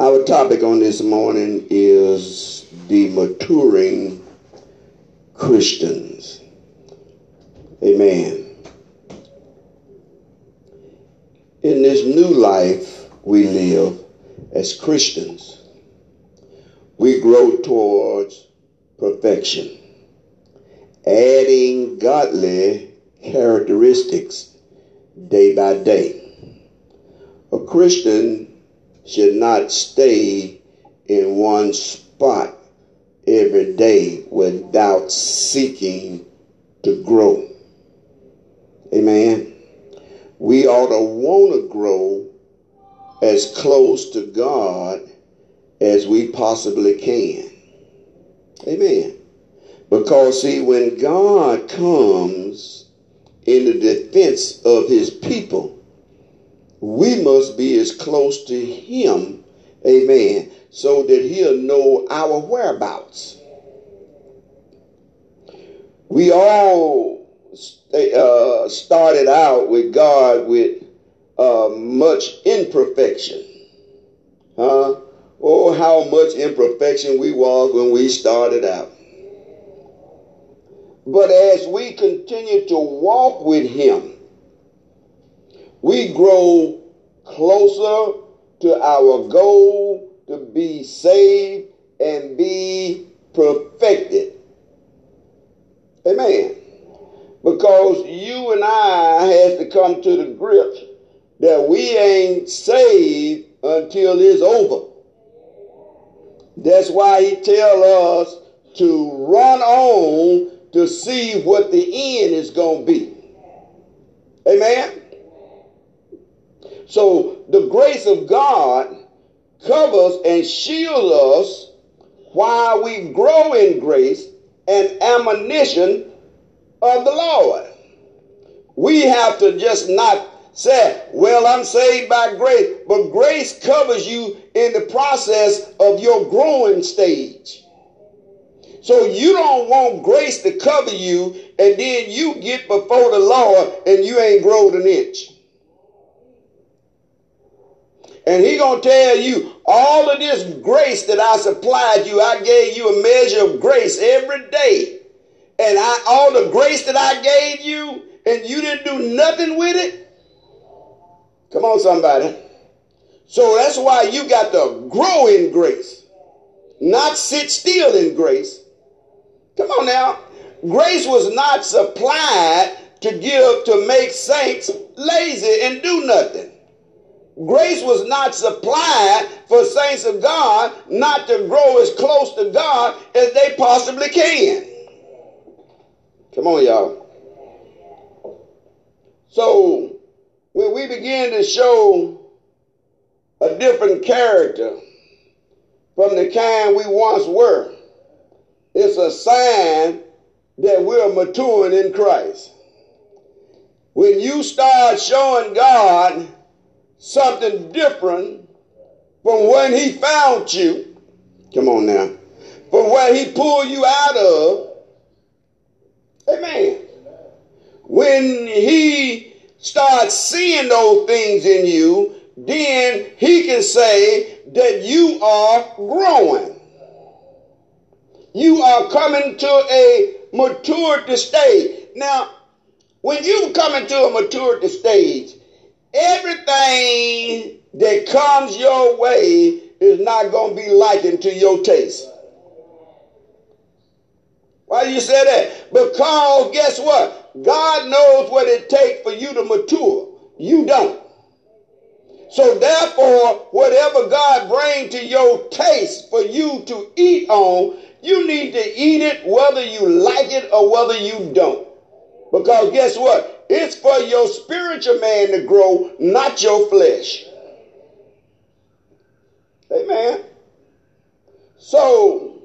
Our topic on this morning is the maturing Christians. Amen. In this new life we live as Christians, we grow towards perfection, adding godly characteristics day by day. A Christian should not stay in one spot every day without seeking to grow. Amen. We ought to want to grow as close to God as we possibly can. Amen. Because, see, when God comes in the defense of his people, we must be as close to him, amen, so that he'll know our whereabouts. We all uh, started out with God with uh, much imperfection. Huh? Oh, how much imperfection we was when we started out. But as we continue to walk with Him, we grow closer to our goal to be saved and be perfected. Amen. Because you and I have to come to the grips that we ain't saved until it's over. That's why he tell us to run on to see what the end is going to be. Amen. So the grace of God covers and shields us while we grow in grace and admonition of the Lord. We have to just not say, well, I'm saved by grace, but grace covers you in the process of your growing stage. So you don't want grace to cover you and then you get before the Lord and you ain't grown an inch. And he gonna tell you all of this grace that I supplied you, I gave you a measure of grace every day. And I all the grace that I gave you, and you didn't do nothing with it. Come on, somebody. So that's why you got to grow in grace, not sit still in grace. Come on now. Grace was not supplied to give to make saints lazy and do nothing. Grace was not supplied for saints of God not to grow as close to God as they possibly can. Come on, y'all. So, when we begin to show a different character from the kind we once were, it's a sign that we're maturing in Christ. When you start showing God something different from when he found you, come on now, from where he pulled you out of, amen. When he starts seeing those things in you, then he can say that you are growing you are coming to a maturity stage. Now, when you come into a maturity stage, everything that comes your way is not going to be likened to your taste. Why do you say that? Because guess what? God knows what it takes for you to mature. You don't. So therefore, whatever God brings to your taste for you to eat on, you need to eat it whether you like it or whether you don't. Because guess what? It's for your spiritual man to grow, not your flesh. Amen. So,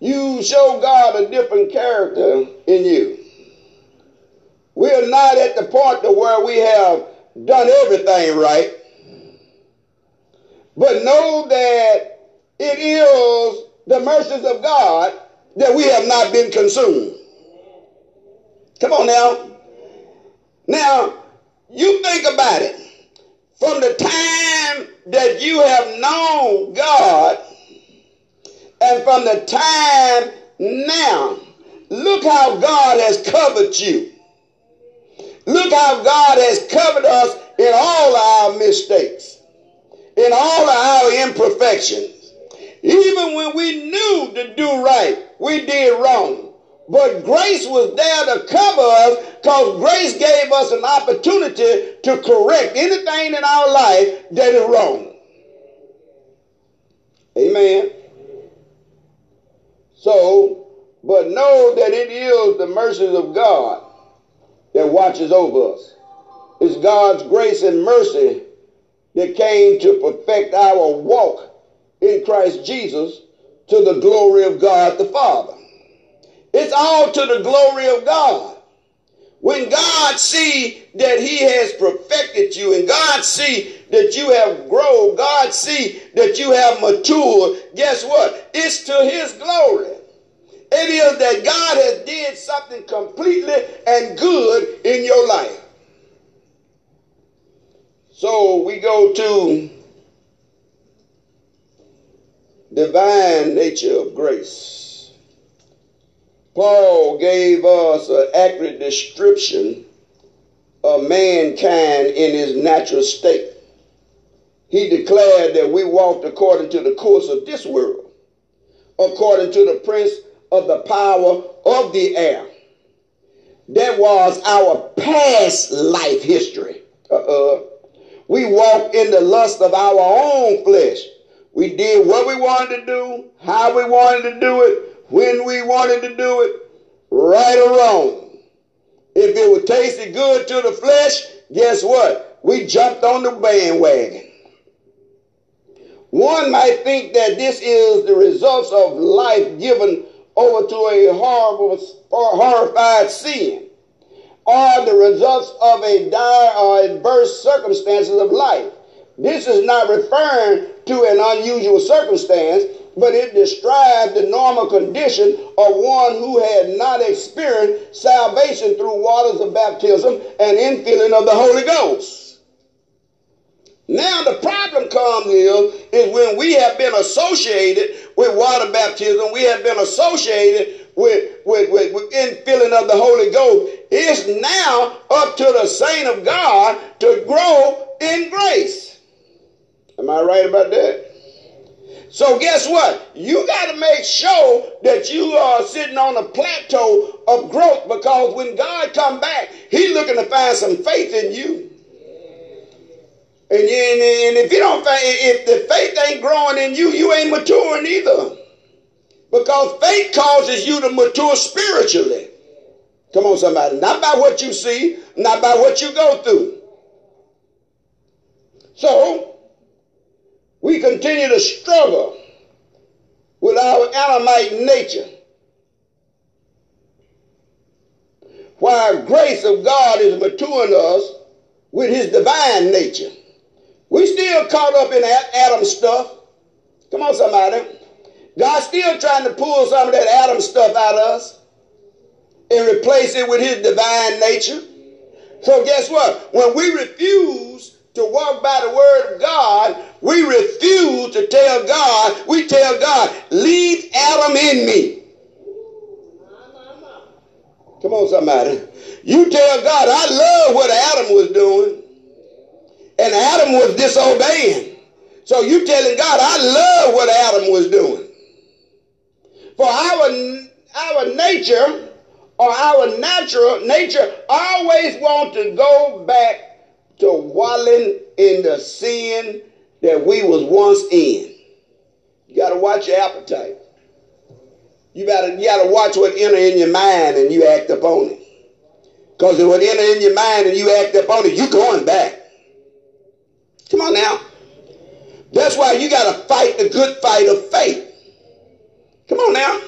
you show God a different character in you. We're not at the point to where we have done everything right. But know that it is the mercies of God that we have not been consumed. Come on now. Now, you think about it. From the time that you have known God, and from the time now, look how God has covered you. Look how God has covered us in all our mistakes, in all our imperfections. Even when we knew to do right, we did wrong. But grace was there to cover us because grace gave us an opportunity to correct anything in our life that is wrong. Amen. So, but know that it is the mercies of God that watches over us. It's God's grace and mercy that came to perfect our walk in Christ Jesus to the glory of God the Father. It's all to the glory of God. When God see that he has perfected you and God see that you have grown, God see that you have matured, guess what? It's to his glory. It is that God has did something completely and good in your life. So we go to divine nature of grace. Paul gave us an accurate description of mankind in his natural state. He declared that we walked according to the course of this world, according to the prince of the power of the air. That was our past life history. Uh-uh. We walked in the lust of our own flesh. We did what we wanted to do, how we wanted to do it, when we wanted to do it, right or wrong. If it would taste good to the flesh, guess what? We jumped on the bandwagon. One might think that this is the results of life given over to a horrible, or horrified sin, or the results of a dire or adverse circumstances of life. This is not referring to an unusual circumstance, but it described the normal condition of one who had not experienced salvation through waters of baptism and infilling of the Holy Ghost. Now the problem comes is, is when we have been associated with water baptism, we have been associated with, with, with, with infilling of the Holy Ghost. It's now up to the saint of God to grow in grace. Am I right about that? So guess what? You got to make sure that you are sitting on a plateau of growth because when God come back, He's looking to find some faith in you. And, and if you don't, if the faith ain't growing in you, you ain't maturing either. Because faith causes you to mature spiritually. Come on, somebody. Not by what you see, not by what you go through. So, we continue to struggle with our Adamite nature. While grace of God is maturing us with his divine nature. We still caught up in Adam stuff. Come on, somebody. God's still trying to pull some of that Adam stuff out of us and replace it with his divine nature. So guess what? When we refuse to walk by the word of God, we refuse to tell God, we tell God, leave Adam in me. Come on, somebody. You tell God, I love what Adam was doing. And Adam was disobeying. So you telling God, I love what Adam was doing. For our, our nature or our natural nature always want to go back to wallowing in the sin that we was once in. You got to watch your appetite. You gotta, you gotta watch what enter in your mind and you act upon it. Because if what enter in your mind and you act upon it, you going back. Come on now. That's why you got to fight the good fight of faith. Come on now.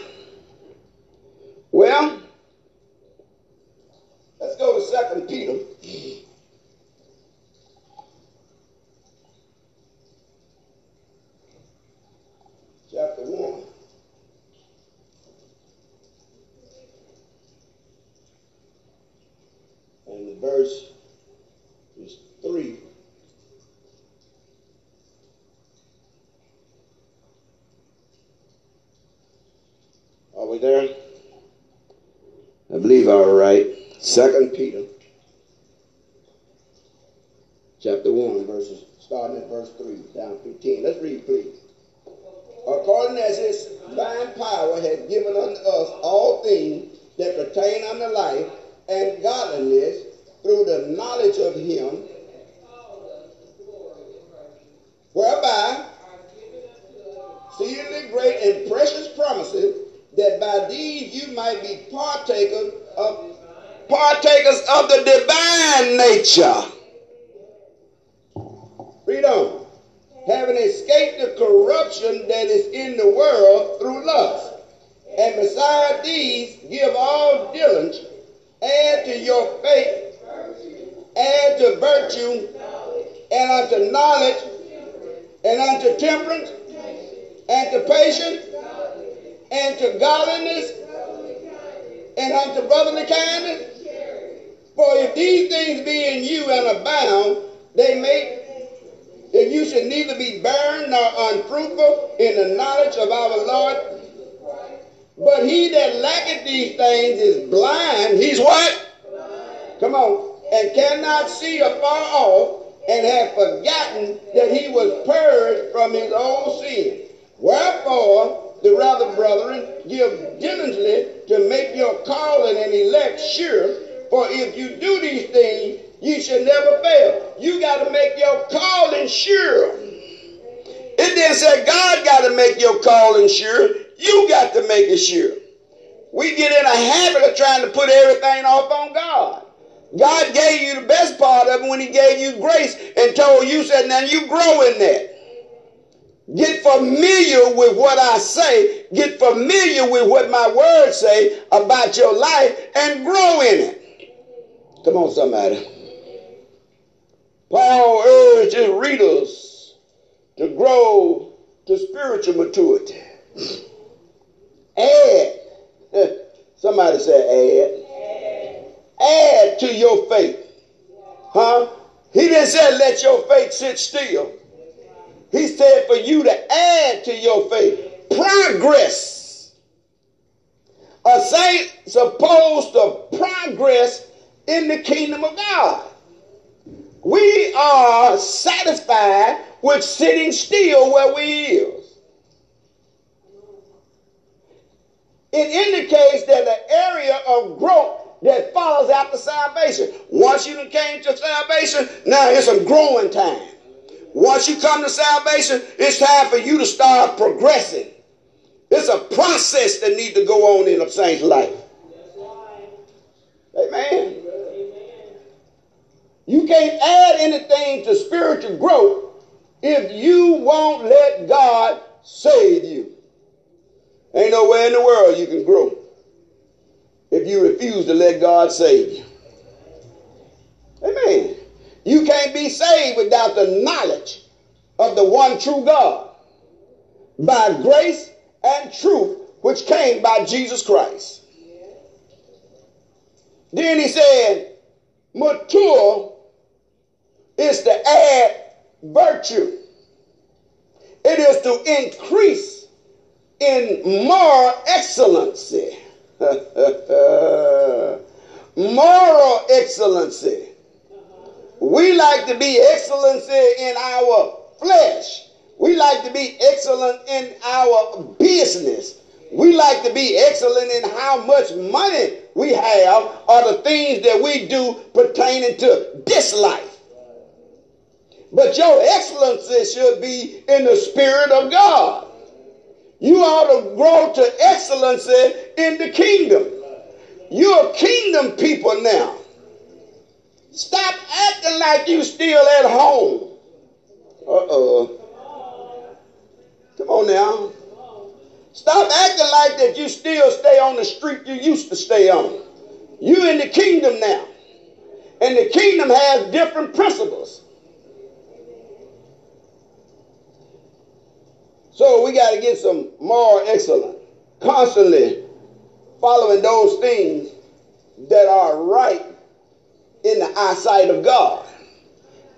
Well, let's go to Second Peter. chapter 1. And the verse is 3. Are we there? I believe I all right. Second Peter chapter 1, verses starting at verse 3 down through 10. Let's read, please. According as his divine power has given unto us all things that pertain unto life and godliness through the knowledge of him, whereby exceedingly great and precious promises, that by these you might be partakers of partakers of the divine nature. Read on. Having escaped the corruption that is in the world through lust. And beside these, give all diligence, add to your faith, add to virtue, and unto knowledge, and unto temperance, and to patience, and to godliness, and unto brotherly kindness. For if these things be in you and abound, they make should neither be barren nor unfruitful in the knowledge of our Lord. But he that lacketh these things is blind. He's what? Come on. And cannot see afar off and have forgotten that he was purged from his old sin. Wherefore, the rather, brethren, give diligently to make your calling and elect sure. For if you do these things, you should never fail. You got to make your calling sure. It didn't say God got to make your calling sure. You got to make it sure. We get in a habit of trying to put everything off on God. God gave you the best part of it when He gave you grace and told you, said, now you grow in that. Get familiar with what I say. Get familiar with what my words say about your life and grow in it. Come on, somebody. Paul urged his readers to grow to spiritual maturity. Add. Somebody say add. Add to your faith. Huh? He didn't say let your faith sit still. He said for you to add to your faith. Progress. A saint supposed to progress in the kingdom of God. We are satisfied with sitting still where we is. It indicates that the area of growth that follows after salvation. Once you came to salvation, now it's a growing time. Once you come to salvation, it's time for you to start progressing. It's a process that needs to go on in a saint's life. Amen. You can't add anything to spiritual growth if you won't let God save you. Ain't nowhere in the world you can grow if you refuse to let God save you. Amen. You can't be saved without the knowledge of the one true God by grace and truth which came by Jesus Christ. Then he said, mature is to add virtue. It is to increase in moral excellency. moral excellency. We like to be excellency in our flesh. We like to be excellent in our business. We like to be excellent in how much money we have or the things that we do pertaining to this life. But your excellency should be in the Spirit of God. You ought to grow to excellency in the kingdom. You're kingdom people now. Stop acting like you still at home. Uh-oh. Come on now. Stop acting like that you still stay on the street you used to stay on. You in the kingdom now. And the kingdom has different principles. So we got to get some more excellent. Constantly following those things that are right in the eyesight of God.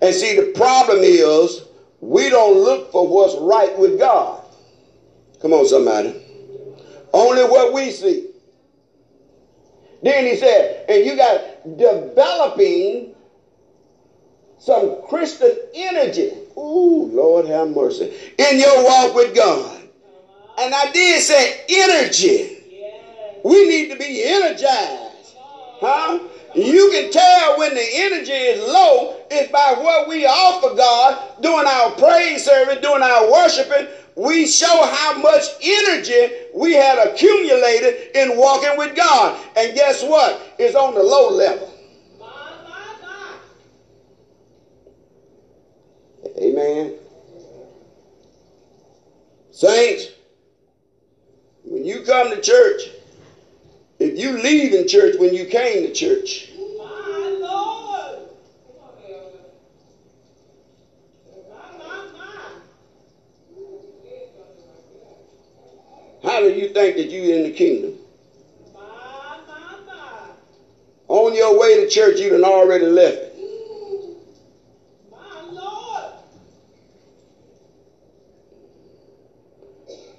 And see, the problem is we don't look for what's right with God. Come on, somebody. Only what we see. Then he said, and you got developing some Christian energy. Ooh, Lord have mercy. In your walk with God. And I did say energy. We need to be energized. Huh? You can tell when the energy is low is by what we offer God during our praise service, during our worshiping. We show how much energy we had accumulated in walking with God. And guess what? It's on the low level. Amen. Saints, when you come to church, if you leave in church when you came to church, How do you think that you in the kingdom? On your way to church, you done already left it.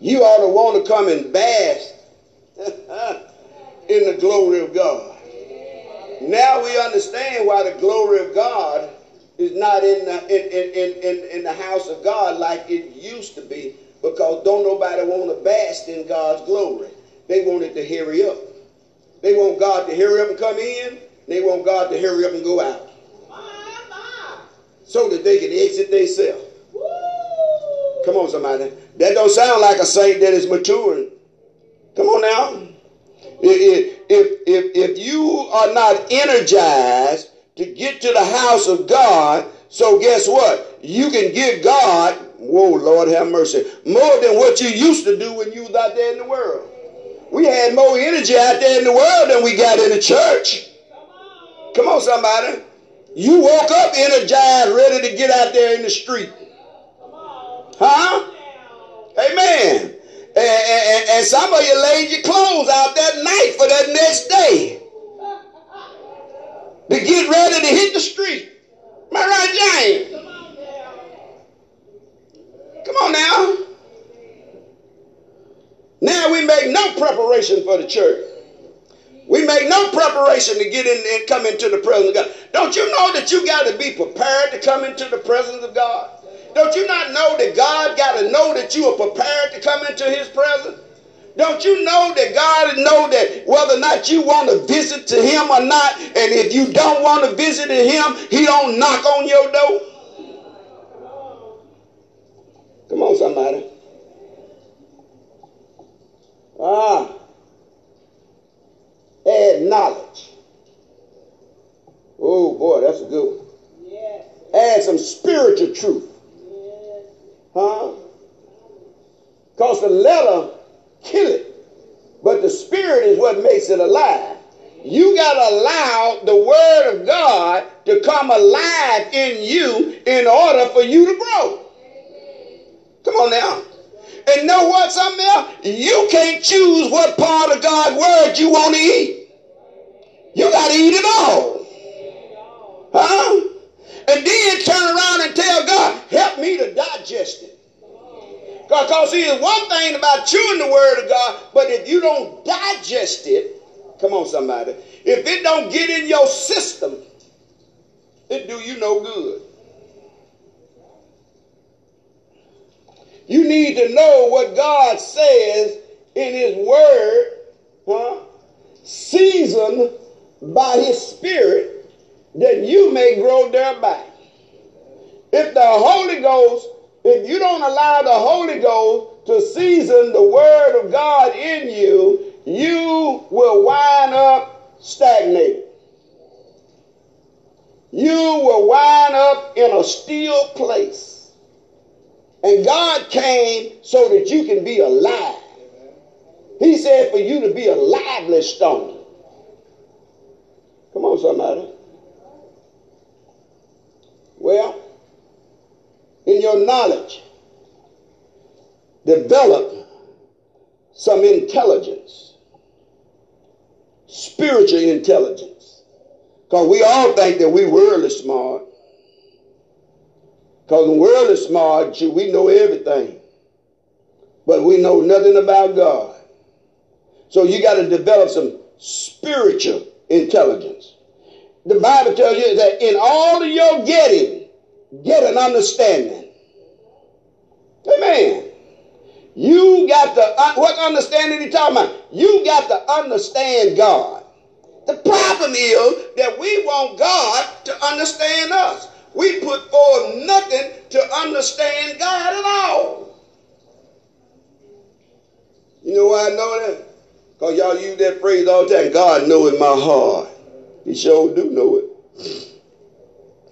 You ought to want to come and bask in the glory of God. Now we understand why the glory of God is not in the, in, in, in, in, the house of God like it used to be because don't nobody want to bask in God's glory. They want it to hurry up. They want God to hurry up and come in. They want God to hurry up and go out. So that they can exit themselves. Come on, somebody. That don't sound like a saint that is maturing. Come on now. If, if, if, if you are not energized to get to the house of God, so guess what? You can give God, whoa, Lord have mercy, more than what you used to do when you was out there in the world. We had more energy out there in the world than we got in the church. Come on, somebody. You woke up energized, ready to get out there in the street. Huh? Amen. And, and, and, some of you laid your clothes out that night for that next day. To get ready to hit the street. Am I right, James? Come on now. Now we make no preparation for the church. We make no preparation to get in and come into the presence of God. Don't you know that you got to be prepared to come into the presence of God? Don't you not know that God got to know that you are prepared to come into his presence? Don't you know that God know that whether or not you want to visit to him or not, and if you don't want to visit to him, he don't knock on your door? Come on, somebody. Ah. Add knowledge. Oh boy, that's a good one. Yes. Add some spiritual truth. Huh? Because the letter kill it, but the spirit is what makes it alive. You got to allow the word of God to come alive in you in order for you to grow. Come on now. And know what, something else? You can't choose what part of God's word you want to eat. You got to eat it all. Huh? And then turn around and tell God, help me to digest it. Because see, there's one thing about chewing the word of God, but if you don't digest it, come on somebody, if it don't get in your system, it do you no good. You need to know what God says in his word, huh? Seasoned by his spirit that you may grow thereby. If the Holy Ghost, if you don't allow the Holy Ghost to season the Word of God in you, you will wind up stagnated. You will wind up in a still place. And God came so that you can be alive. He said for you to be a lively stone. Come on, somebody. Well, in your knowledge, develop some intelligence, spiritual intelligence. Because we all think that we worldly smart. Because when worldly smart, we know everything. But we know nothing about God. So you got to develop some spiritual intelligence. The Bible tells you that in all of your getting, get an understanding. Amen. You got to, uh, what understanding he talking about? You got to understand God. The problem is that we want God to understand us. We put forth nothing to understand God at all. You know why I know that? Because y'all use that phrase all the time. God know in my heart. He sure do know.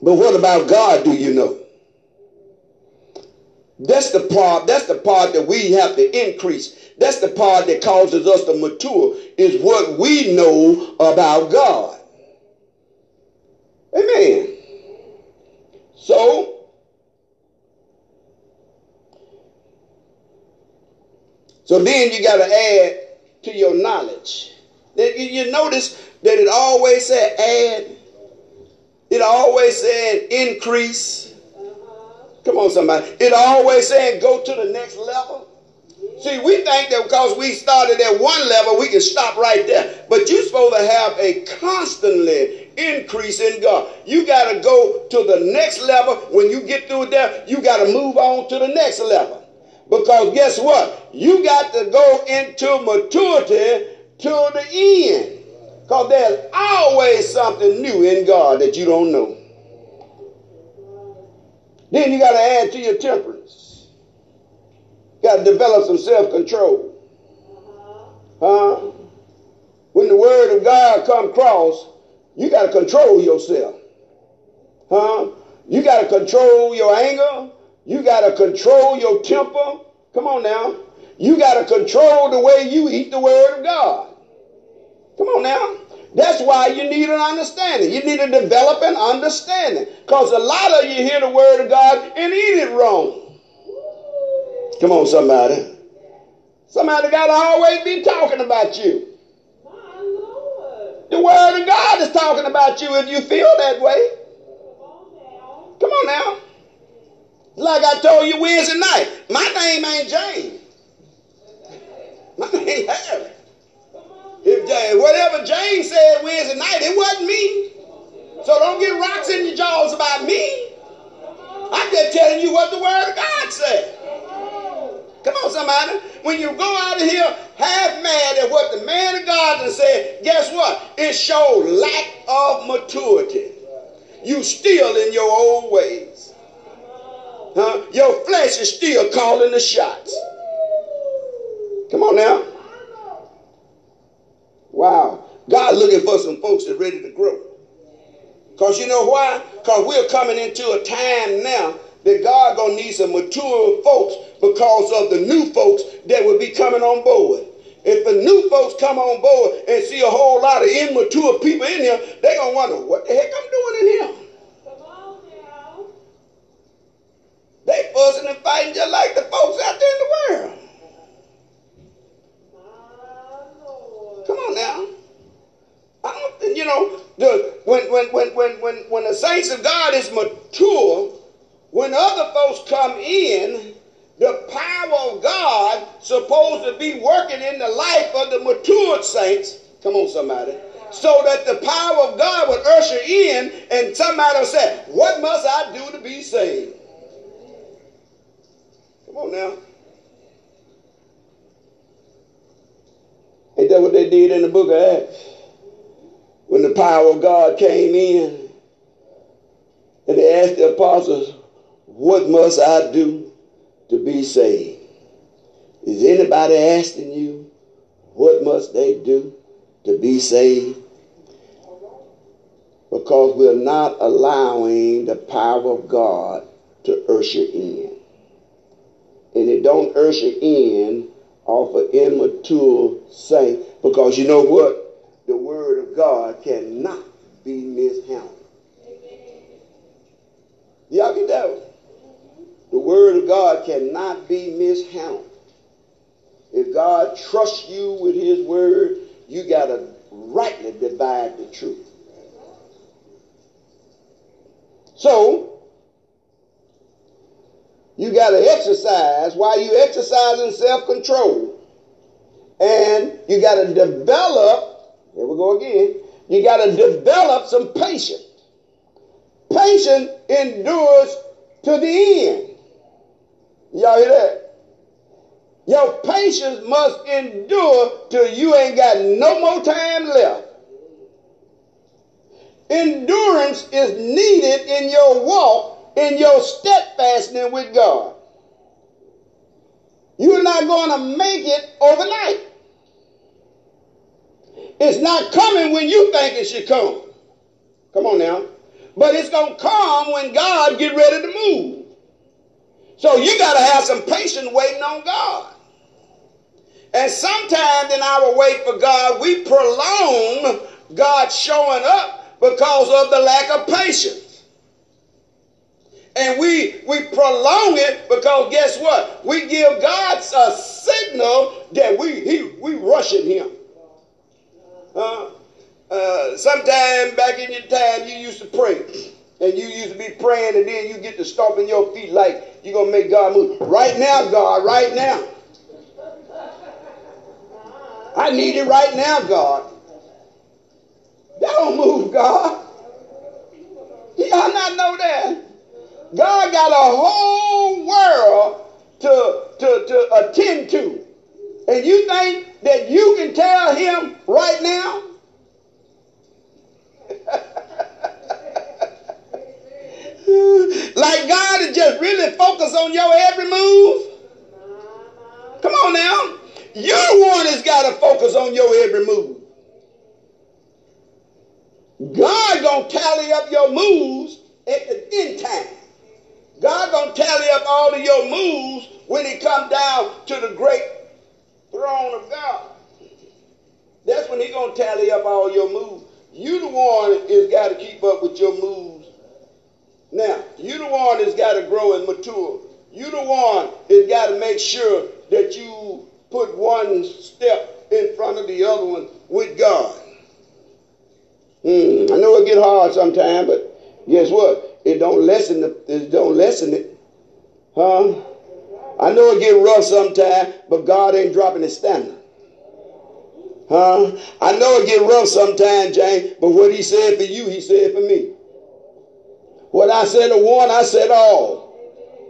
But what about God do you know? That's the part, that's the part that we have to increase. That's the part that causes us to mature, is what we know about God. Amen. So, so then you got to add to your knowledge. You notice that it always said add. It always said increase. Come on, somebody. It always said go to the next level. See, we think that because we started at one level, we can stop right there. But you're supposed to have a constantly increase in God. You got to go to the next level. When you get through there, you got to move on to the next level. Because guess what? You got to go into maturity to the end. Because there's always something new in God that you don't know. Then you got to add to your temperance. You got to develop some self-control. Huh? When the word of God come across, you got to control yourself. Huh? You got to control your anger. You got to control your temper. Come on now. You got to control the way you eat the word of God. Come on now. That's why you need an understanding. You need to develop an understanding. Because a lot of you hear the word of God and eat it wrong. Come on, somebody. Somebody got to always be talking about you. The word of God is talking about you if you feel that way. Come on now. Like I told you Wednesday night, my name ain't James. My name Harry. Whatever James said Wednesday night, it wasn't me. So don't get rocks in your jaws about me. I'm just telling you what the Word of God said. Come on, somebody. When you go out of here half mad at what the man of God has said, guess what? It shows lack of maturity. You still in your old ways. Huh? Your flesh is still calling the shots. Come on now. Wow. God looking for some folks that ready to grow. Because you know why? Because we're coming into a time now that God gonna need some mature folks because of the new folks that will be coming on board. If the new folks come on board and see a whole lot of immature people in here, they're gonna wonder what the heck I'm doing in here. They fussing and fighting just like the folks out there in the world. Come now. I don't, you know, the, when, when, when, when, when, when the saints of God is mature, when other folks come in, the power of God supposed to be working in the life of the matured saints. Come on, somebody. So that the power of God would usher in, and somebody will say, What must I do to be saved? Come on now. Ain't that what they did in the book of Acts? When the power of God came in, and they asked the apostles, What must I do to be saved? Is anybody asking you, What must they do to be saved? Because we're not allowing the power of God to usher in. And it don't usher in off an immature saint because you know what? The word of God cannot be mishandled. Y'all get that? The word of God cannot be mishandled. If God trusts you with his word, you got to rightly divide the truth. So, you got to exercise while you exercising self-control. And you got to develop Here we go again. You got to develop some patience. Patience endures to the end. Y'all hear that? Your patience must endure till you ain't got no more time left. Endurance is needed in your walk, in your steadfastness with God. You're not going to make it overnight. It's not coming when you think it should come. Come on now. But it's going to come when God get ready to move. So you got to have some patience waiting on God. And sometimes in our wait for God, we prolong God showing up because of the lack of patience. And we we prolong it because guess what? We give God a signal that we he, we rushing him. Uh, uh, sometime back in your time, you used to pray. And you used to be praying, and then you get to stomping your feet like you're going to make God move. Right now, God, right now. I need it right now, God. That don't move, God. Y'all not know that? God got a whole world to, to, to attend to. And you think that you can tell him right now? like God is just really focused on your every move? Come on now. You're the one that's got to focus on your every move. God gonna tally up your moves at the end time. God gonna tally up all of your moves when he come down to the great throne of God. That's when he gonna tally up all your moves. You the one is got to keep up with your moves. Now, you the one that's got to grow and mature. You the one that's got to make sure that you put one step in front of the other one with God. Hmm, I know it get hard sometimes, but guess what? It don't lessen the, it don't lessen it. Huh? I know it get rough sometimes, but God ain't dropping his standard. Huh? I know it get rough sometimes, James, but what he said for you, he said for me. What I said to one, I said all.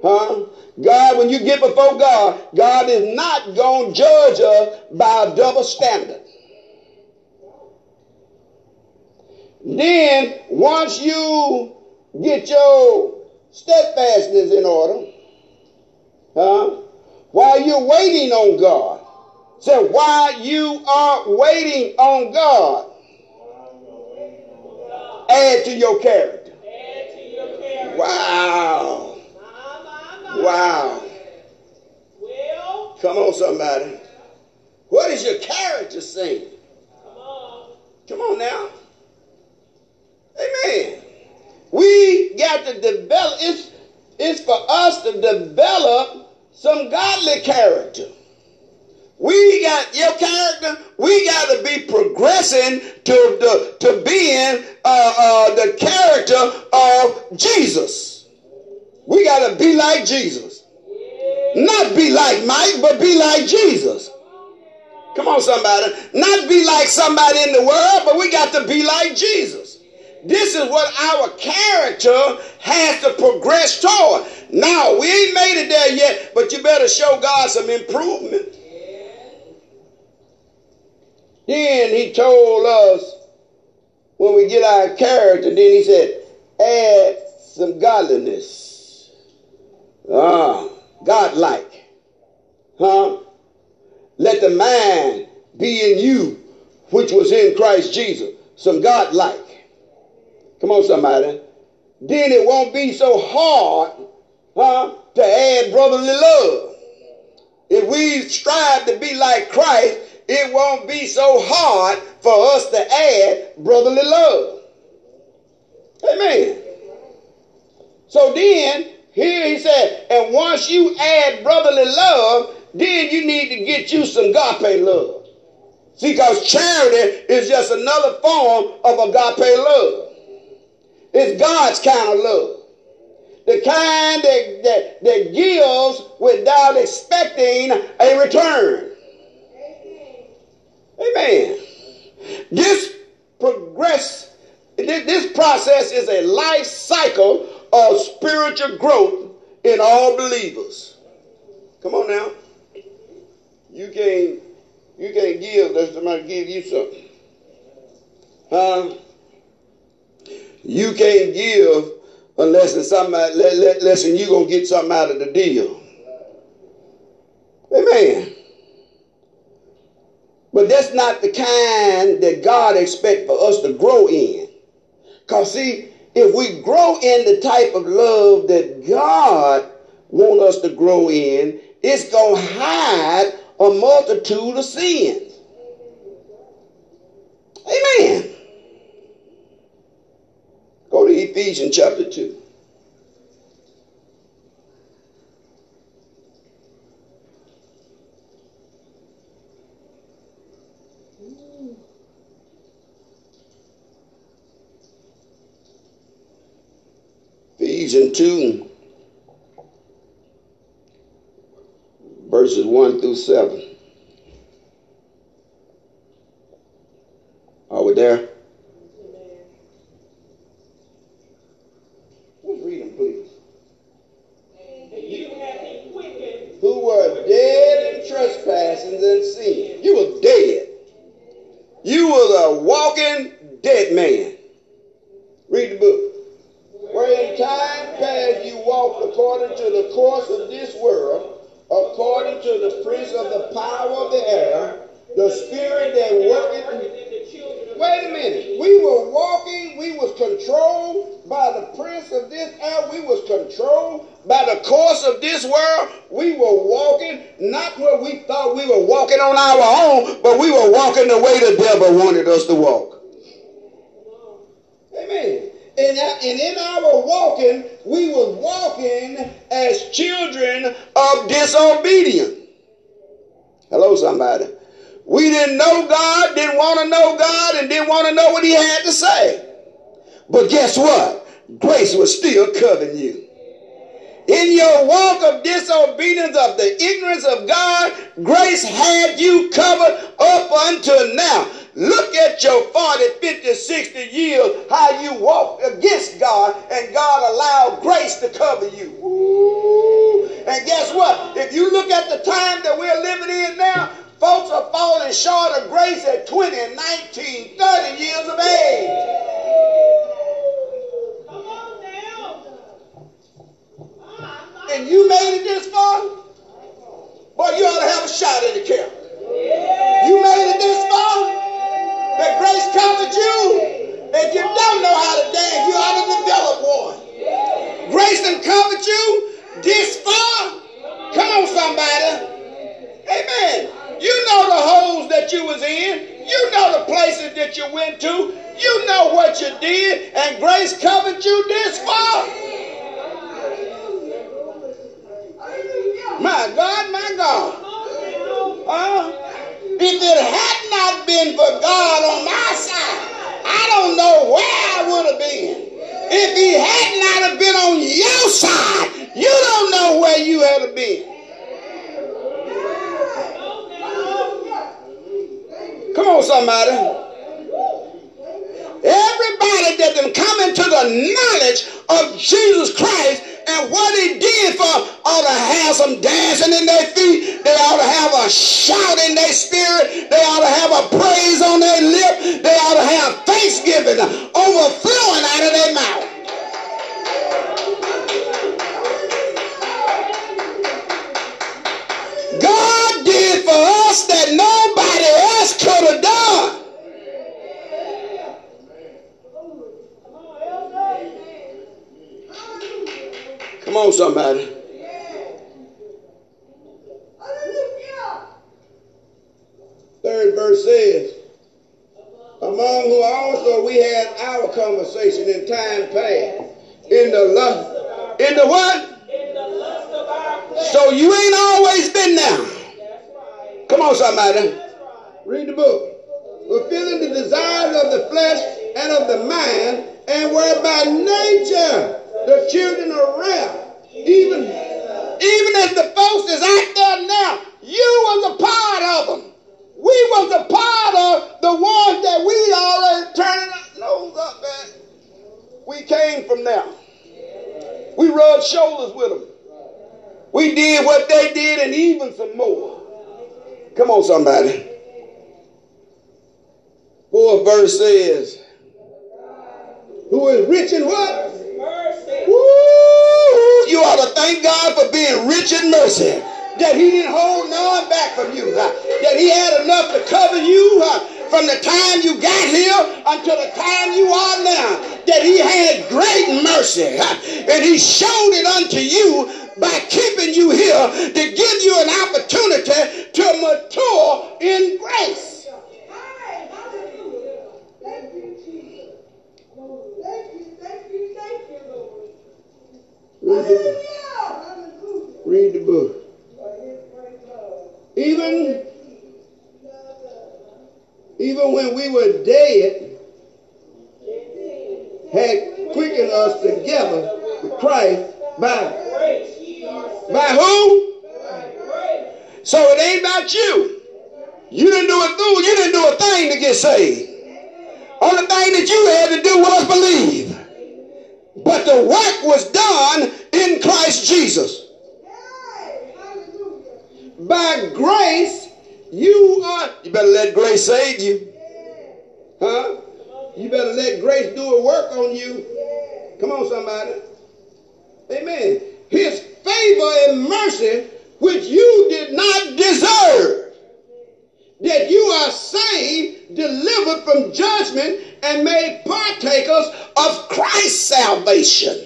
Huh? God, when you get before God, God is not going to judge us by a double standard. Then, once you get your steadfastness in order, huh? While you're waiting on God, so while you are waiting on God, add to your character. Wow. Wow. Well, Come on, somebody. What is your character saying? Come on. Come on now. Amen. We got to develop, it's, it's for us to develop some godly character. We got your character. We got to be progressing to the to being uh, uh, the character of Jesus. We got to be like Jesus, not be like Mike, but be like Jesus. Come on, somebody. Not be like somebody in the world, but we got to be like Jesus. This is what our character has to progress toward. Now, we ain't made it there yet, but you better show God some improvement. Then he told us when we get our character, then he said, add some godliness. Ah, godlike. Huh? Let the mind be in you, which was in Christ Jesus. Some godlike. Come on, somebody. Then it won't be so hard, huh, to add brotherly love. If we strive to be like Christ, it won't be so hard for us to add brotherly love. Amen. So then, here he said, and once you add brotherly love, then you need to get you some agape love. See, because charity is just another form of agape love. It's God's kind of love. The kind that, that, that gives without expecting a return. Amen. This progress, this process is a life cycle of spiritual growth in all believers. Come on now. You can't you can't give unless somebody give you something. Huh? You can't give unless somebody unless you're gonna get something out of the deal. Amen. But that's not the kind that God expects for us to grow in. Because see, if we grow in the type of love that God wants us to grow in, it's going to hide a multitude of sins. Amen. Go to Ephesians chapter 2. Ephesians 2, verses 1 through 7. Are we there? Let's read them, please. Who were dead in and sin. You were dead. You were a walking dead man. Read the book where in time past you walked according to the course of this world, according to the prince of the power of the air, the spirit that worketh. Wait a minute. We were walking, we was controlled by the prince of this air, we was controlled by the course of this world. We were walking not where we thought we were walking on our own, but we were walking the way the devil wanted us to walk. Amen. And, and in our walking, we were walking as children of disobedience. Hello, somebody. We didn't know God, didn't want to know God, and didn't want to know what He had to say. But guess what? Grace was still covering you. In your walk of disobedience, of the ignorance of God, grace had you covered up until now. Look at your 40, 50, 60 years, how you walked against God, and God allowed grace to cover you. Ooh. And guess what? If you look at the time that we're living in now, folks are falling short of grace at 20, 19, 30 years of age. And you made it this far? Boy, you ought to have a shot at the camera. You made it this far? that grace covered you. If you don't know how to dance, you ought to develop one. Grace done you this far. Come on, somebody. Amen. You know the holes that you was in. You know the places that you went to. You know what you did, and grace covered you this far. My God, my God. Huh? If it had not been for God on my side, I don't know where I would have been. If he had not have been on your side, you don't know where you had been. Come on, somebody. Everybody that can come into the knowledge of Jesus Christ and what he did for ought to have some dancing in their feet. They ought to have a shout in their spirit. They ought to have a praise on their lip. They ought to have thanksgiving overflowing out of their mouth. God did for us that nobody else could have done. Come on, somebody. Third verse says, among who also we had our conversation in time past. In the lust. In the what? In the lust of our So you ain't always been there. Come on, somebody. Read the book. Fulfilling the desires of the flesh and of the mind, and were by nature the children of wrath even, even as the folks is out there now, you was a part of them. We was a part of the ones that we already turned our nose up at. We came from them. We rubbed shoulders with them. We did what they did and even some more. Come on, somebody. Fourth verse says, Who is rich in what? Mercy. Woo! You ought to thank God for being rich in mercy. That He didn't hold none back from you. That He had enough to cover you from the time you got here until the time you are now. That He had great mercy. And He showed it unto you by keeping you here to give you an opportunity to mature in grace. Read the, book. Even, even when we were dead, had quickened us together with Christ by by who? So it ain't about you. You didn't do a fool. You didn't do a thing to get saved. Only thing that you had to do was believe. But the work was done in Christ Jesus. By grace, you are. You better let grace save you. Huh? You better let grace do a work on you. Come on, somebody. Amen. His favor and mercy, which you did not deserve. That you are saved, delivered from judgment, and made partakers of Christ's salvation.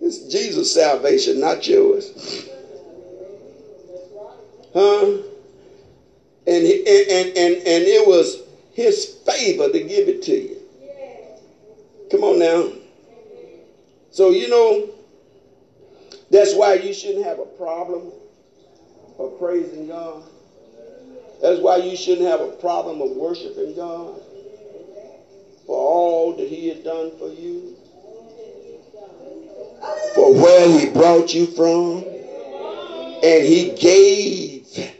It's Jesus' salvation, not yours. Huh? And, and, and, and it was his favor to give it to you. Come on now. So, you know, that's why you shouldn't have a problem of praising God. That's why you shouldn't have a problem of worshiping God for all that He had done for you, for where He brought you from, and He gave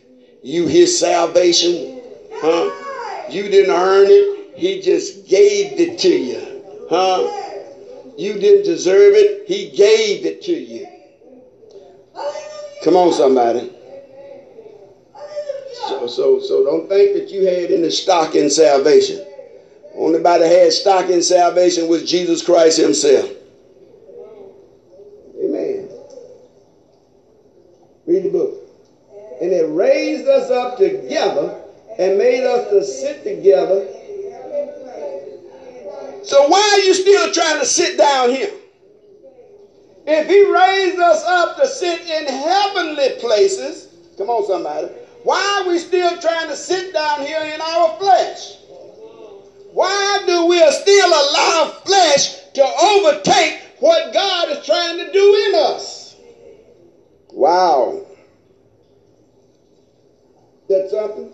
you His salvation. Huh? You didn't earn it, He just gave it to you. Huh? You didn't deserve it, He gave it to you. Come on, somebody. So, so, so don't think that you had any stock in salvation. Only by the had stock in salvation was Jesus Christ Himself. Amen. Read the book. And it raised us up together and made us to sit together. So why are you still trying to sit down here? If he raised us up to sit in heavenly places, come on, somebody, why are we still trying to sit down here in our flesh? Why do we still allow flesh to overtake what God is trying to do in us? Wow. That's something?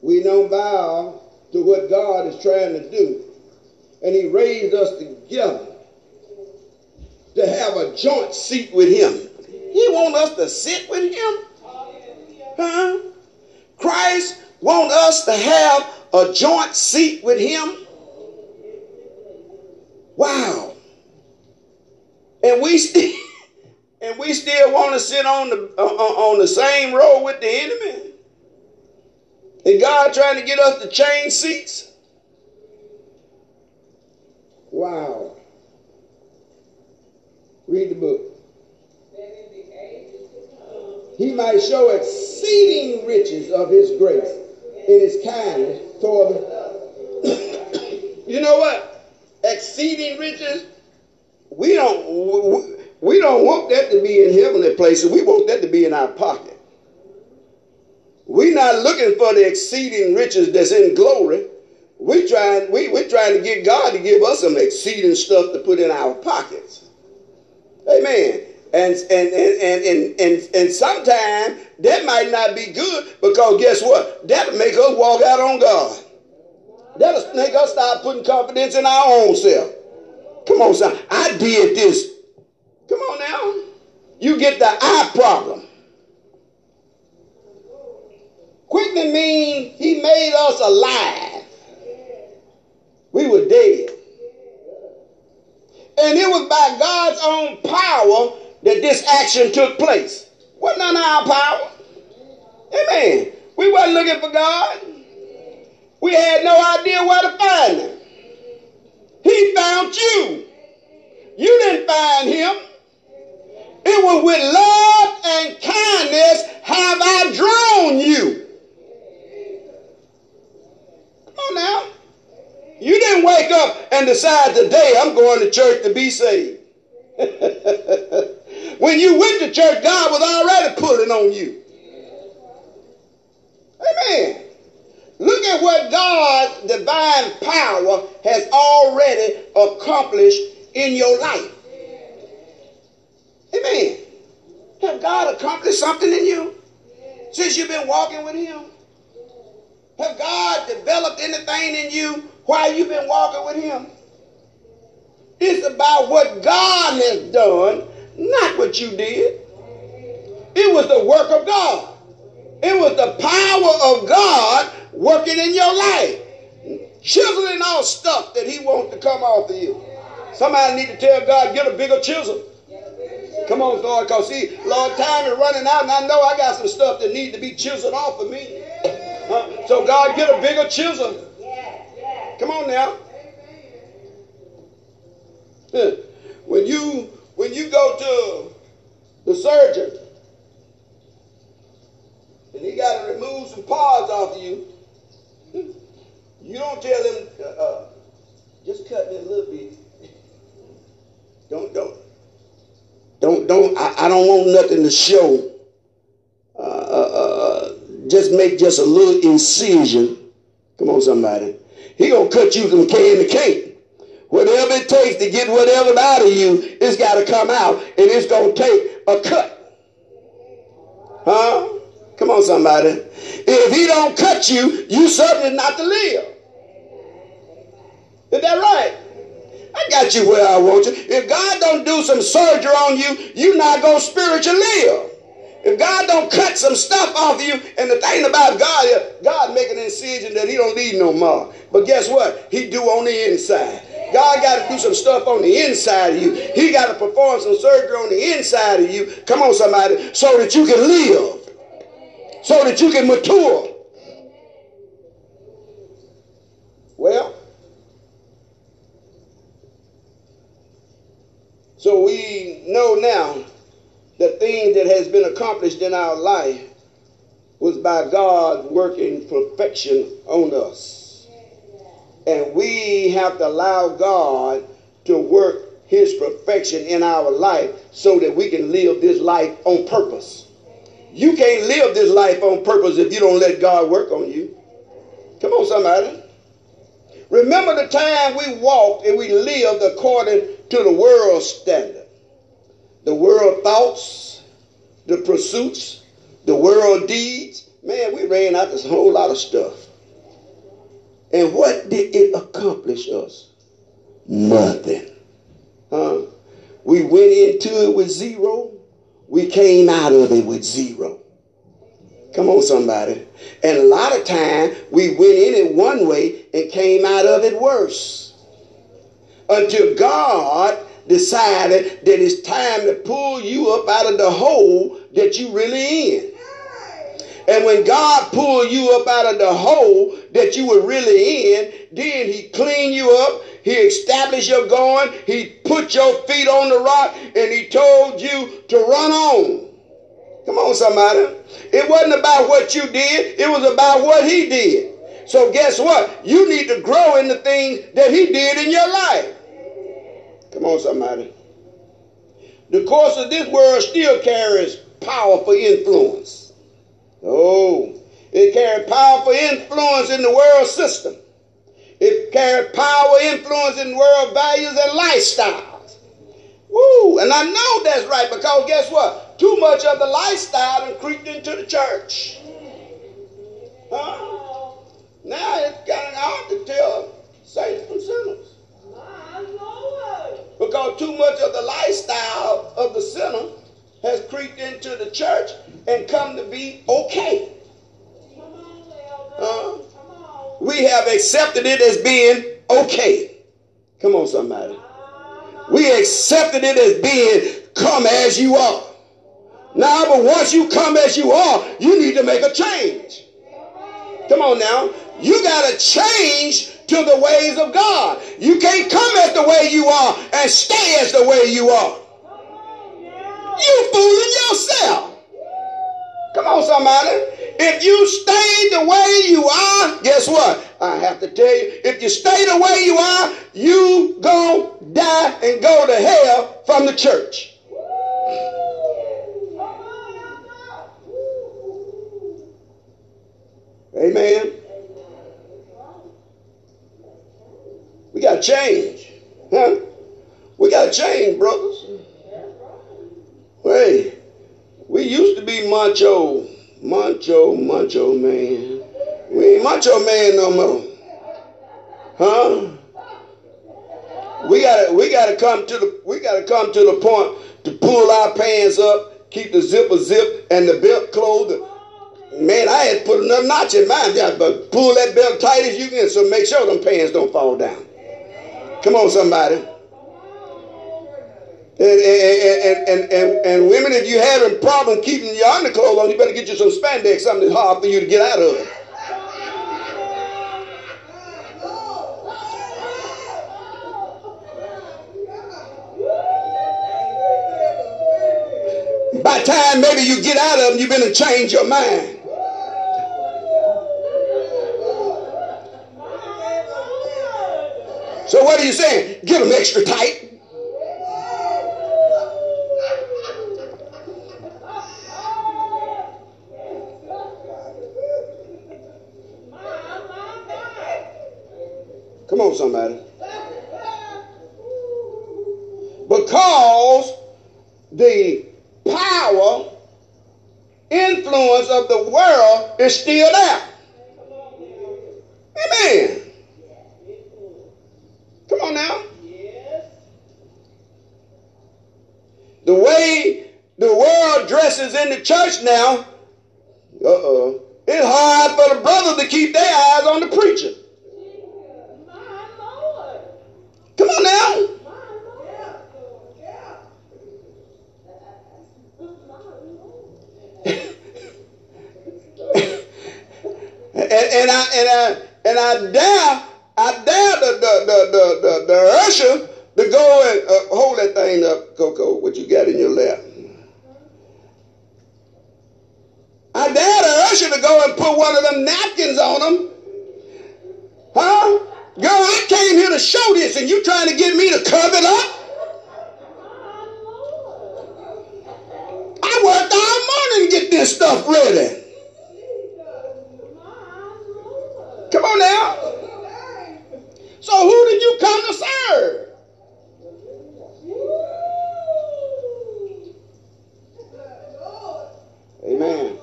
We don't bow to what God is trying to do. And he raised us together to have a joint seat with him. He want us to sit with him. Huh? Christ want us to have a joint seat with him. Wow. And we still and we still want to sit on the uh, on the same row with the enemy. And God trying to get us to change seats. Wow. Read the book. He might show exceeding riches of his grace in his kindness toward the. you know what? Exceeding riches. We don't we don't want that to be in heavenly places. We want that to be in our pocket. We're not looking for the exceeding riches that's in glory. We're trying we we're trying to get God to give us some exceeding stuff to put in our pockets. Amen. And and and and and and, sometimes that might not be good because guess what? That'll make us walk out on God. That'll make us start putting confidence in our own self. Come on, son. I did this. Come on now. You get the I problem. Quickening mean he made us alive. We were dead. And it was by God's own power that this action took place. Wasn't on our power. Amen. We wasn't looking for God. We had no idea where to find him. He found you. You didn't find him. It was with love and kindness have I drawn you. Come on now. You didn't wake up and decide today I'm going to church to be saved. when you went to church, God was already pulling on you. Amen. Look at what God's divine power has already accomplished in your life. Amen. Have God accomplished something in you since you've been walking with Him? Have God developed anything in you while you've been walking with Him? It's about what God has done, not what you did. It was the work of God. It was the power of God working in your life, chiseling off stuff that He wants to come off of you. Somebody need to tell God, get a bigger chisel. Come on, Lord, because see, Lord, time is running out, and I know I got some stuff that needs to be chiseled off of me. Uh, so God, get a bigger chisel. Come on now. When you when you go to the surgeon and he got to remove some parts off of you, you don't tell him uh, uh, just cut me a little bit. Don't don't don't don't. I, I don't want nothing to show. Uh, uh, uh, just make just a little incision. Come on, somebody. He gonna cut you from can to can. Whatever it takes to get whatever out of you, it's got to come out, and it's gonna take a cut. Huh? Come on, somebody. If he don't cut you, you certainly not to live. Is that right? I got you where I want you. If God don't do some surgery on you, you're not going to spiritually live. If God don't cut some stuff off of you, and the thing about God is God make an incision that he don't need no more. But guess what? He do on the inside. God got to do some stuff on the inside of you. He got to perform some surgery on the inside of you. Come on, somebody, so that you can live. So that you can mature. Well, So we know now that things that has been accomplished in our life was by God working perfection on us. And we have to allow God to work his perfection in our life so that we can live this life on purpose. You can't live this life on purpose if you don't let God work on you. Come on, somebody. Remember the time we walked and we lived according to the world standard. The world thoughts, the pursuits, the world deeds. Man, we ran out this whole lot of stuff. And what did it accomplish us? Nothing. Huh? We went into it with zero. We came out of it with zero. Come on, somebody. And a lot of time we went in it one way and came out of it worse until God decided that it's time to pull you up out of the hole that you really in. And when God pulled you up out of the hole that you were really in, then he cleaned you up. He established your going. He put your feet on the rock and he told you to run on. Come on, somebody. It wasn't about what you did. It was about what he did. So guess what? You need to grow in the things that he did in your life. Come on, somebody. The course of this world still carries powerful influence. Oh, it carried powerful influence in the world system. It carried power influence in world values and lifestyles. Woo! And I know that's right because guess what? Too much of the lifestyle has creeped into the church. Huh? Now it's kind of hard to tell saints from sinners. Because too much of the lifestyle of the sinner has creeped into the church and come to be okay. Uh, we have accepted it as being okay. Come on, somebody. We accepted it as being come as you are. Now, but once you come as you are, you need to make a change. Come on now. You got to change to the ways of God. You can't come as the way you are and stay as the way you are. You fooling yourself. Come on, somebody. If you stay the way you are, guess what? I have to tell you, if you stay the way you are, you gonna die and go to hell from the church. Amen. We got to change. Huh? We got to change, brothers. Hey, we used to be macho, macho, macho man. We ain't macho man no more. Huh? We gotta we gotta come to the we gotta come to the point to pull our pants up, keep the zipper zip and the belt closed. Man, I had put another notch in mine, but pull that belt tight as you can, so make sure them pants don't fall down. Come on, somebody. And, and, and, and, and women, if you're having problem keeping your underclothes on, you better get you some spandex, something that's hard for you to get out of. By time maybe you get out of them, you better change your mind. So what are you saying? Get them extra tight. Come on, somebody. Because the power, influence of the still there. Amen. Come on now. The way the world dresses in the church now, uh-oh, it's hard for the brother to keep their eyes on the preacher. Come on now. and, and I and I and I dare I dare the the the the, the, the usher to go and uh, hold that thing up, Coco. What you got in your lap? I dare the usher to go and put one of them napkins on them. Huh? Girl, I came here to show this, and you trying to get me to cover it up? I worked all morning to get this stuff ready. Come on now. So who did you come to serve? Amen.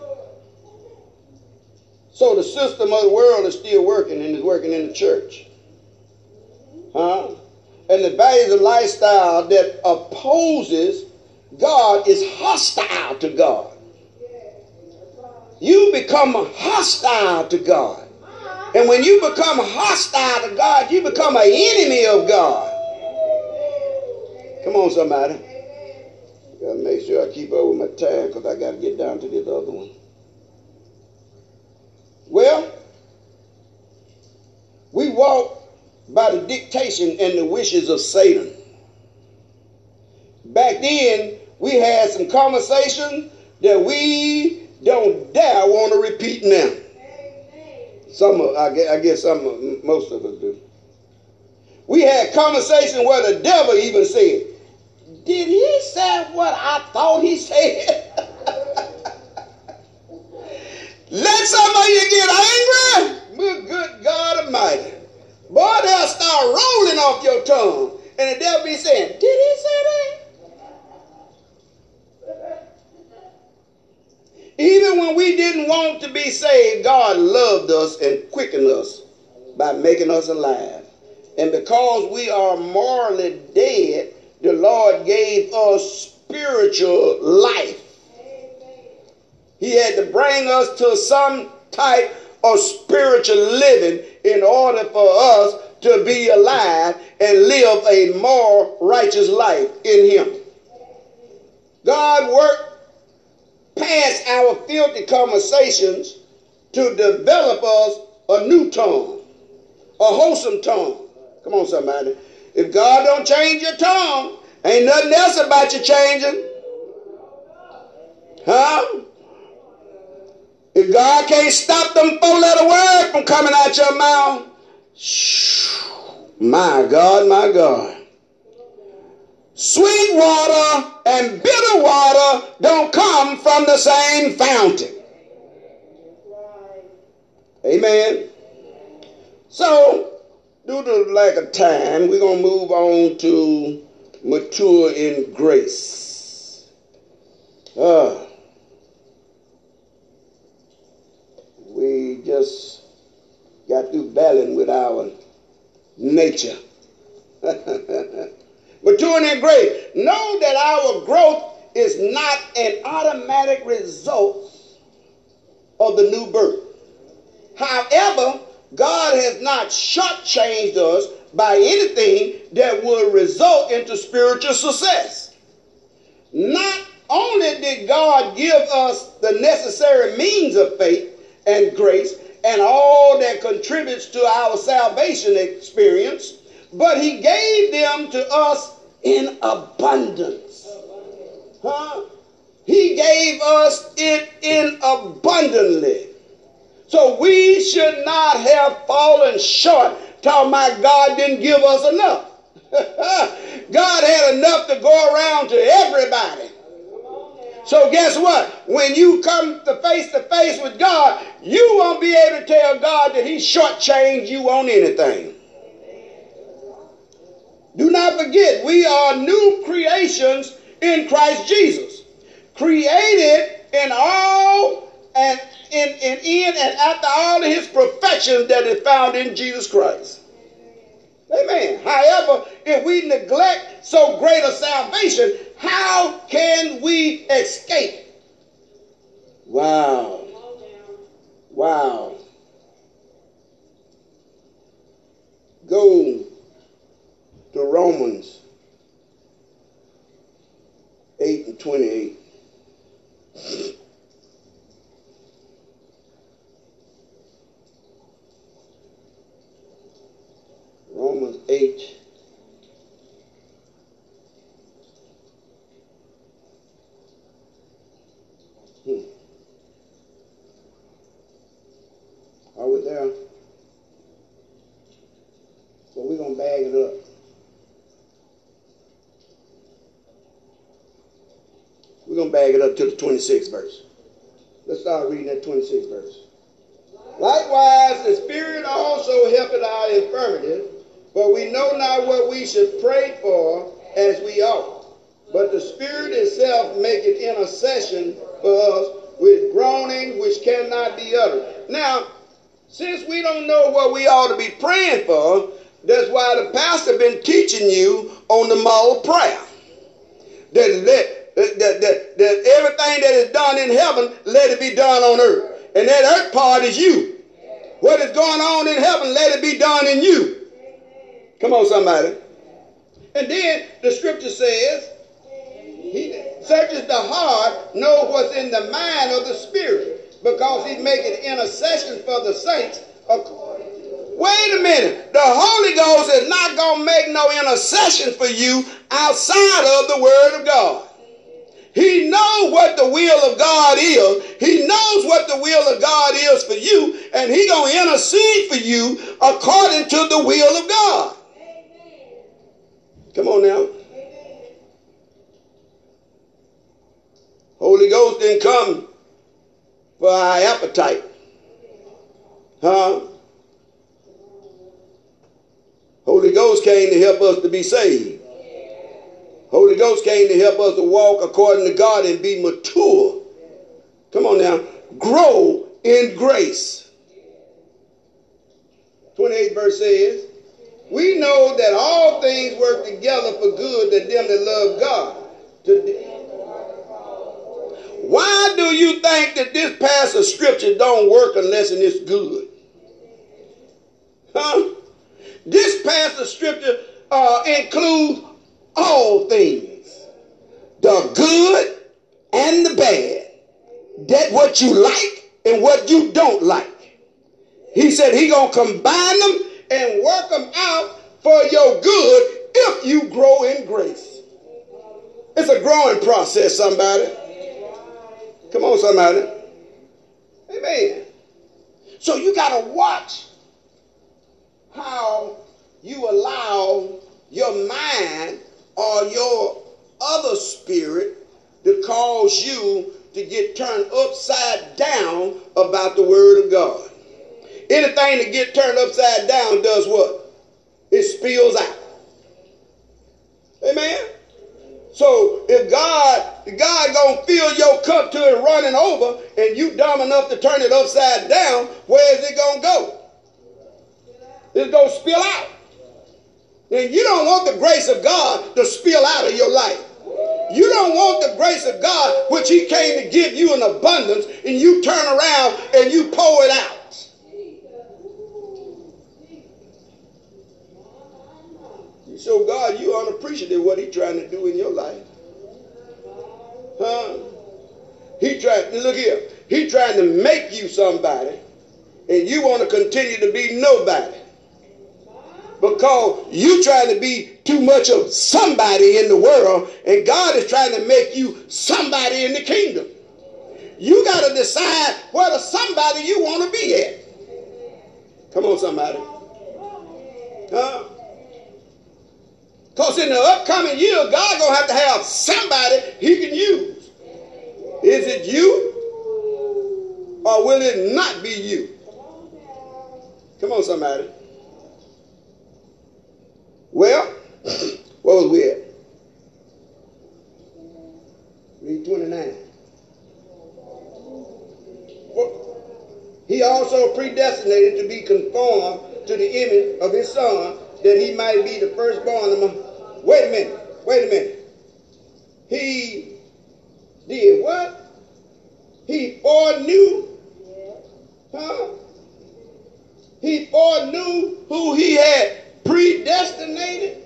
So the system of the world is still working and is working in the church. Huh? And the values of lifestyle that opposes God is hostile to God. You become hostile to God. And when you become hostile to God, you become an enemy of God. Come on, somebody. Gotta make sure I keep up with my time because I gotta get down to this other one. Well, we walk by the dictation and the wishes of Satan. Back then, we had some conversation that we don't dare want to repeat now. Some, of, I guess, I guess some, of, most of us do. We had conversation where the devil even said, "Did he say what I thought he said?" Let some of you get angry. Good God Almighty. Boy, they'll start rolling off your tongue. And the devil be saying, Did he say that? Even when we didn't want to be saved, God loved us and quickened us by making us alive. And because we are morally dead, the Lord gave us spiritual life. He had to bring us to some type of spiritual living in order for us to be alive and live a more righteous life in Him. God worked past our filthy conversations to develop us a new tongue, a wholesome tongue. Come on, somebody. If God don't change your tongue, ain't nothing else about you changing. Huh? If God can't stop them four letter words from coming out your mouth, my God, my God. Sweet water and bitter water don't come from the same fountain. Amen. So, due to lack of time, we're going to move on to mature in grace. Uh, we just got through battling with our nature. Maturing in grace. Know that our growth is not an automatic result of the new birth. However, God has not shortchanged us by anything that would result into spiritual success. Not only did God give us the necessary means of faith and grace and all that contributes to our salvation experience, but He gave them to us in abundance. Huh? He gave us it in abundantly. So we should not have fallen short. Talking about God didn't give us enough. God had enough to go around to everybody. So guess what? When you come to face to face with God, you won't be able to tell God that He shortchanged you on anything. Do not forget, we are new creations in Christ Jesus, created in all and in, in, in and after all of his perfections that is found in Jesus Christ. Amen. However, if we neglect so great a salvation, how can we escape? Wow. Wow. Go to Romans 8 and 28. Romans 8. Are we there? So we're going to bag it up. We're going to bag it up to the 26th verse. Let's start reading that 26th verse. Likewise, the Spirit also helpeth our infirmities, but we know not what we should pray for as we ought. But the Spirit itself maketh intercession for us with groaning which cannot be uttered. Now, since we don't know what we ought to be praying for, that's why the pastor been teaching you on the model prayer. That, let, that, that, that everything that is done in heaven, let it be done on earth. And that earth part is you. What is going on in heaven, let it be done in you. Come on, somebody. And then the scripture says, He searches the heart, knows what's in the mind of the Spirit, because He's making intercession for the saints. Wait a minute. The Holy Ghost is not going to make no intercession for you outside of the Word of God. He knows what the will of God is. He knows what the will of God is for you, and He gonna intercede for you according to the will of God. Come on now. Holy Ghost didn't come for our appetite. Huh? Holy Ghost came to help us to be saved. Holy Ghost came to help us to walk according to God and be mature. Come on now. Grow in grace. 28 verse says, We know that all things work together for good to them that love God. Why do you think that this passage of scripture don't work unless it's good? Huh? This passage of scripture uh, includes all things the good and the bad, that what you like and what you don't like. He said he gonna combine them and work them out for your good if you grow in grace. It's a growing process, somebody. Come on, somebody. Amen. So you got to watch how you allow your mind or your other spirit to cause you to get turned upside down about the word of God. Anything that get turned upside down does what? It spills out. Amen. So if God, God gonna fill your cup to it running over, and you dumb enough to turn it upside down, where is it gonna go? It's gonna spill out. And you don't want the grace of God to spill out of your life. You don't want the grace of God, which He came to give you in abundance, and you turn around and you pour it out. Show God you unappreciative what He trying to do in your life. Huh? He tried, look here, He trying to make you somebody, and you want to continue to be nobody because you trying to be too much of somebody in the world and God is trying to make you somebody in the kingdom. You got to decide whether somebody you want to be at. Come on, somebody. Huh? Because in the upcoming year, God going to have to have somebody he can use. Is it you? Or will it not be you? Come on, somebody. Well, what was we at? Read 29. He also predestinated to be conformed to the image of his son, that he might be the firstborn among. Wait a minute. Wait a minute. He did what? He foreknew. Huh? He foreknew who he had predestinated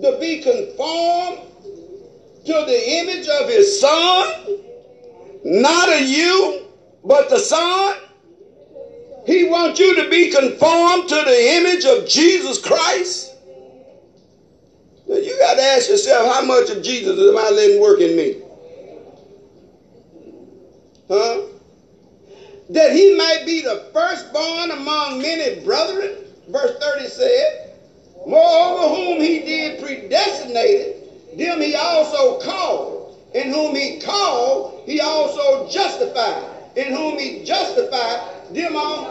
to be conformed to the image of his son, not of you, but the son. He wants you to be conformed to the image of Jesus Christ. You got to ask yourself, how much of Jesus am I letting work in me? Huh? That he might be the firstborn among many brethren verse 30 said, Moreover, whom he did predestinated, them he also called. In whom he called, he also justified. In whom he justified, them all.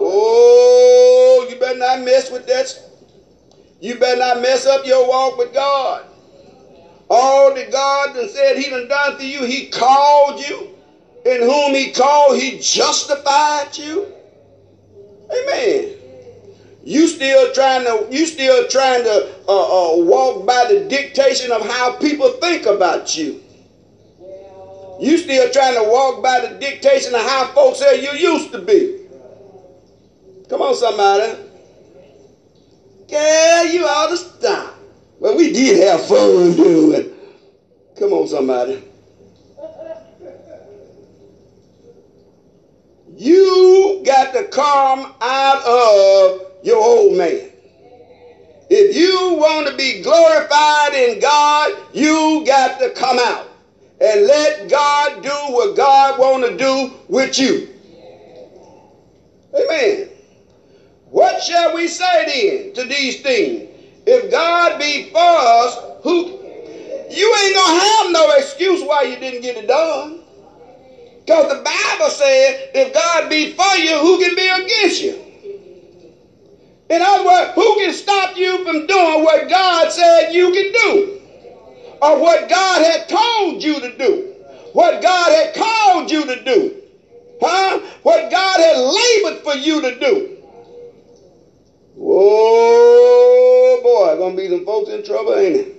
Oh, you better not mess with that. You better not mess up your walk with God. All that God done said he done done for you, he called you. In whom he called, he justified you. Amen. You still trying to you still trying to uh, uh, walk by the dictation of how people think about you. You still trying to walk by the dictation of how folks say you used to be. Come on, somebody. Yeah, you ought to stop. Well, we did have fun doing it. Come on, somebody. You got to come out of your old man. If you want to be glorified in God, you got to come out and let God do what God want to do with you. Amen. What shall we say then to these things? If God be for us, who you ain't gonna have no excuse why you didn't get it done. Because the Bible said, if God be for you, who can be against you? In other words, who can stop you from doing what God said you can do? Or what God had told you to do? What God had called you to do? Huh? What God had labored for you to do? Oh boy, gonna be some folks in trouble, ain't it?